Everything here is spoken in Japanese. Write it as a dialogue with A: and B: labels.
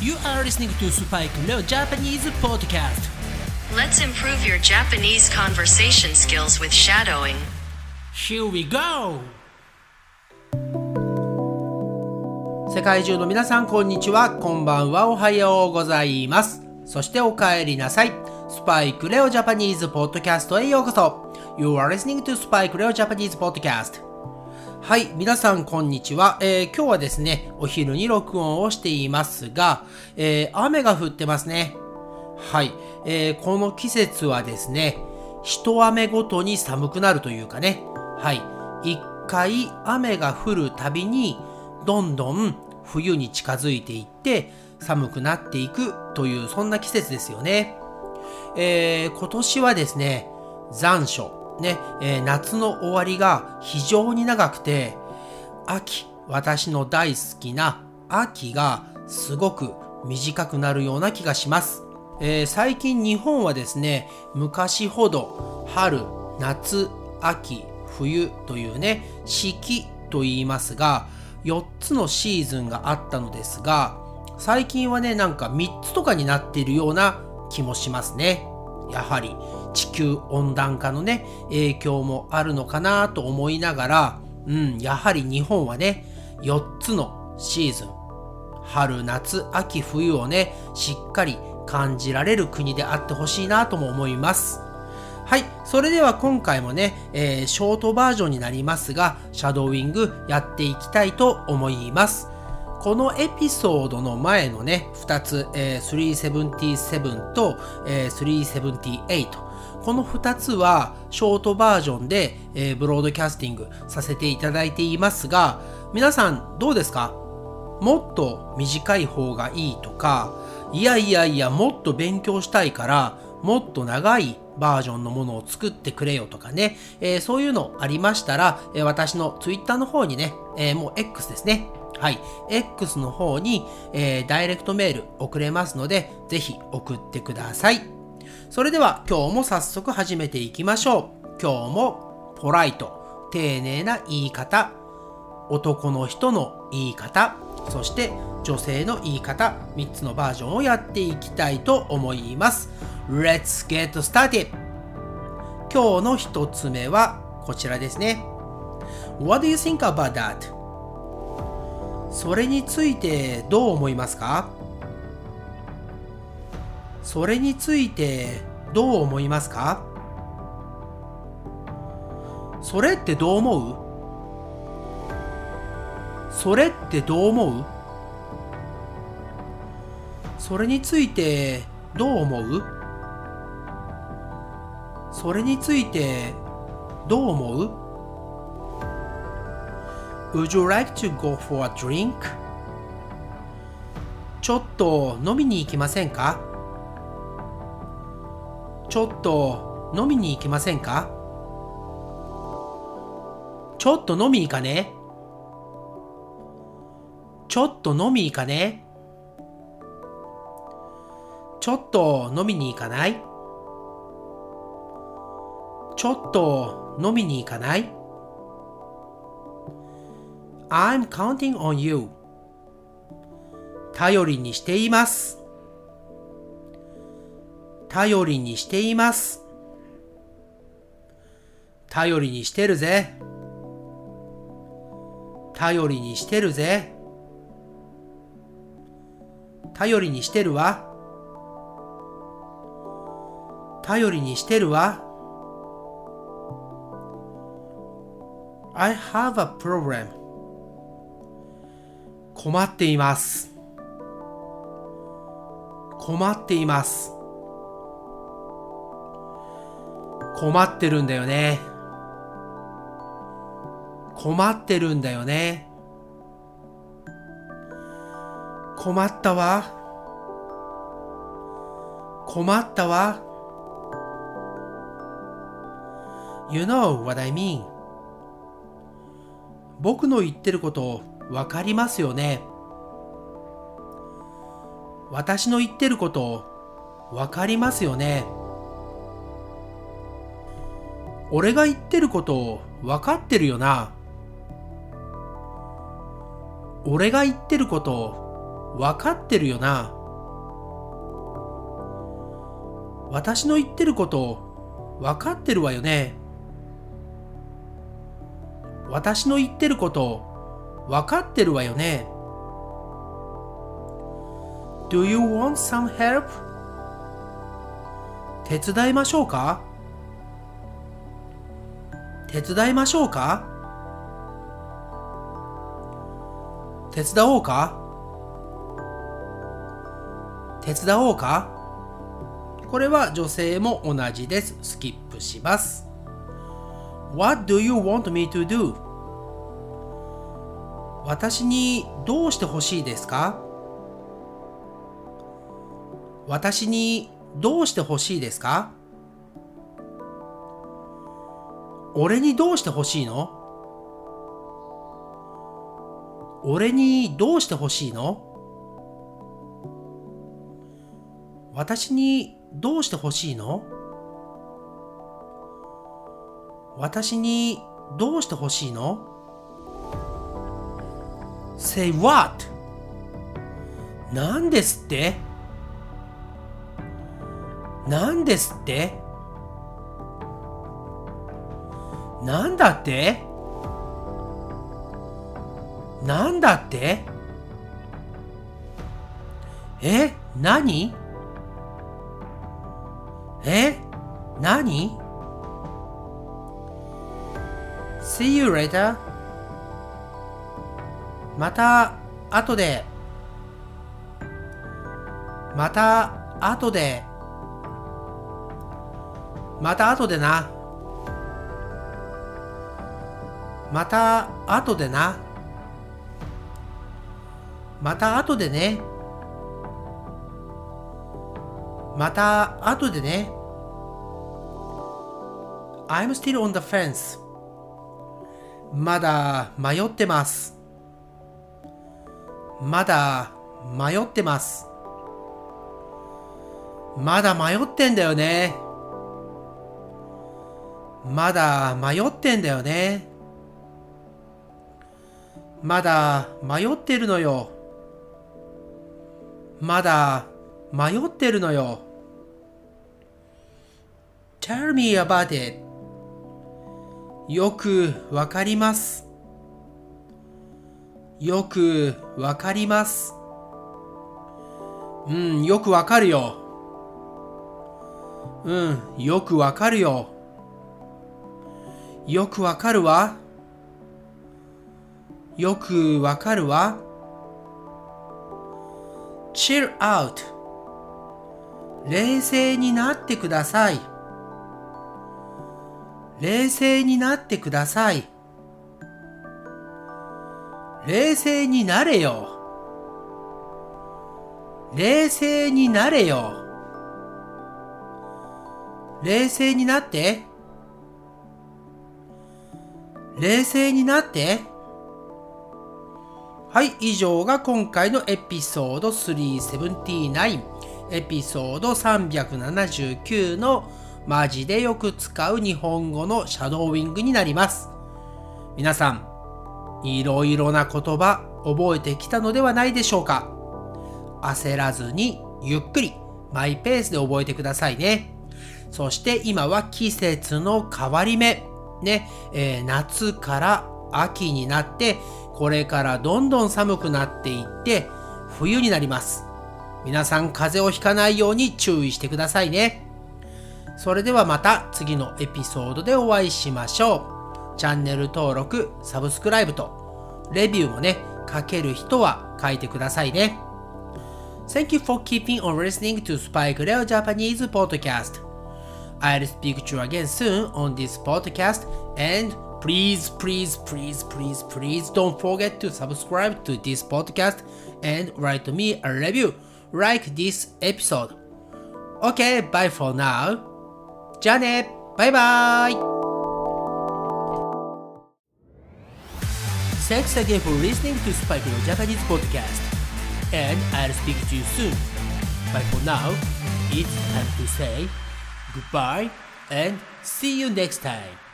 A: You are listening to Spike Leo Japanese Podcast.
B: Let's improve your Japanese conversation skills with shadowing.
A: Here we go!
C: 世界中の皆さんこんにちは、こんばんは、おはようございます。そしてお帰りなさい。スパイクレオジャパニーズポッドキャストへようこそ。You are listening to Spike Leo Japanese Podcast. はい、皆さんこんにちは、えー今日はですね、お昼に録音をしていますが、えー雨が降ってますね。はい、えーこの季節はですね、一雨ごとに寒くなるというかね、はい、一回雨が降るたびに、どんどん冬に近づいていって、寒くなっていくという、そんな季節ですよね。えー今年はですね、残暑、ね、えー夏の終わりが非常に長くて、秋、私の大好きな秋がすごく短くなるような気がします。えー最近日本はですね、昔ほど春、夏、秋、冬というね、四季と言いますが、4つのシーズンがあったのですが、最近はね、なんか3つとかになっているような気もしますね。やはり地球温暖化のね、影響もあるのかなと思いながら、うん、やはり日本はね、4つのシーズン、春、夏、秋、冬をね、しっかり感じられる国であってほしいなとも思います。はい。それでは今回もね、えーショートバージョンになりますが、シャドーイングやっていきたいと思います。このエピソードの前のね、2つ、えー377と、えー378。この2つはショートバージョンで、えーブロードキャスティングさせていただいていますが、皆さんどうですか？もっと短い方がいいとか、いやいやいや、もっと勉強したいから、もっと長いバージョンのものを作ってくれよとかね、えーそういうのありましたら、えー私の Twitter の方にね、えーもう X ですね。はい。X の方に、えダイレクトメール送れますので、ぜひ送ってください。それでは今日も早速始めていきましょう。今日もポライト、丁寧な言い方、男の人の言い方、そして女性の言い方、3つのバージョンをやっていきたいと思います。Let's get started! 今日の1つ目はこちらですね。What do you think about that? それについてどう思いますか？それについてどう思いますか？それってどう思う？それってどう思う？それについてどう思う？それについてどう思う？Would you like to go for a drink? ちょっと飲みに行きませんか？ちょっと飲みに行きませんか？ちょっと飲み行かね？ちょっと飲み行かね？ちょっと飲みに行かない？ちょっと飲みに行かない ?I'm counting on you. 頼りにしています。頼りにしています。頼りにしてるぜ。頼りにしてるぜ。頼りにしてるわ。頼りにしてるわ。I have a problem. 困っています。困っています。困ってるんだよね。困ってるんだよね。困ったわ。困ったわ。You know what I mean. 僕の言ってることわかりますよね。私の言ってることわかりますよね。俺が言ってること分かってるよな俺が言ってることわかってるよな。私の言ってることわかってるわよね。私の言ってることわかってるわよね。Do you want some help? 手伝いましょうか？手伝いましょうか？手伝おうか？手伝おうか？これは女性も同じです。スキップします。What do you want me to do? 私にどうしてほしいですか？私にどうしてほしいですか？俺にどうしてほしいの？俺にどうしてほしいの？私にどうしてほしいの？私にどうしてほしいの ?Say what? 何ですって？何ですって？なんだって？なんだって？え？何？え？何 ?See you later. また後で。また後で。また後でな。また後でな。また後でね。また後でね。I'm still on the fence. まだ迷ってます。まだ迷ってます。まだ迷ってんだよね。まだ迷ってんだよね。まだ迷ってるのよまだ迷ってるのよ Tell me about it よくわかります。よくわかります。うん、よくわかるよ。うん、よくわかるよ。よくわかるわ。よくわかるわ。chill out 冷静になってください。冷静になってください。冷静になれよ。冷静になれよ。冷静になって。冷静になって。はい、以上が今回のエピソード379、エピソード379のマジでよく使う日本語のシャドーウィングになります。皆さん、いろいろな言葉覚えてきたのではないでしょうか焦らずにゆっくりマイペースで覚えてくださいね。そして今は季節の変わり目。ね、えー、夏から秋になって、これからどんどん寒くなっていって、冬になります。皆さん風邪をひかないように注意してくださいね。それではまた次のエピソードでお会いしましょう。チャンネル登録、サブスクライブと、レビューもね、書ける人は書いてくださいね。Thank you for keeping on listening to Spike Leo Japanese podcast. I'll speak to you again soon on this podcast and please, please, please, please, please don't forget to subscribe to this podcast and write me a review like this episode. Okay, bye for now. じゃあねバイバイ Thanks again for listening to Spike no Japanese podcast. And I'll speak to you soon. But for now, it's time to say goodbye and see you next time.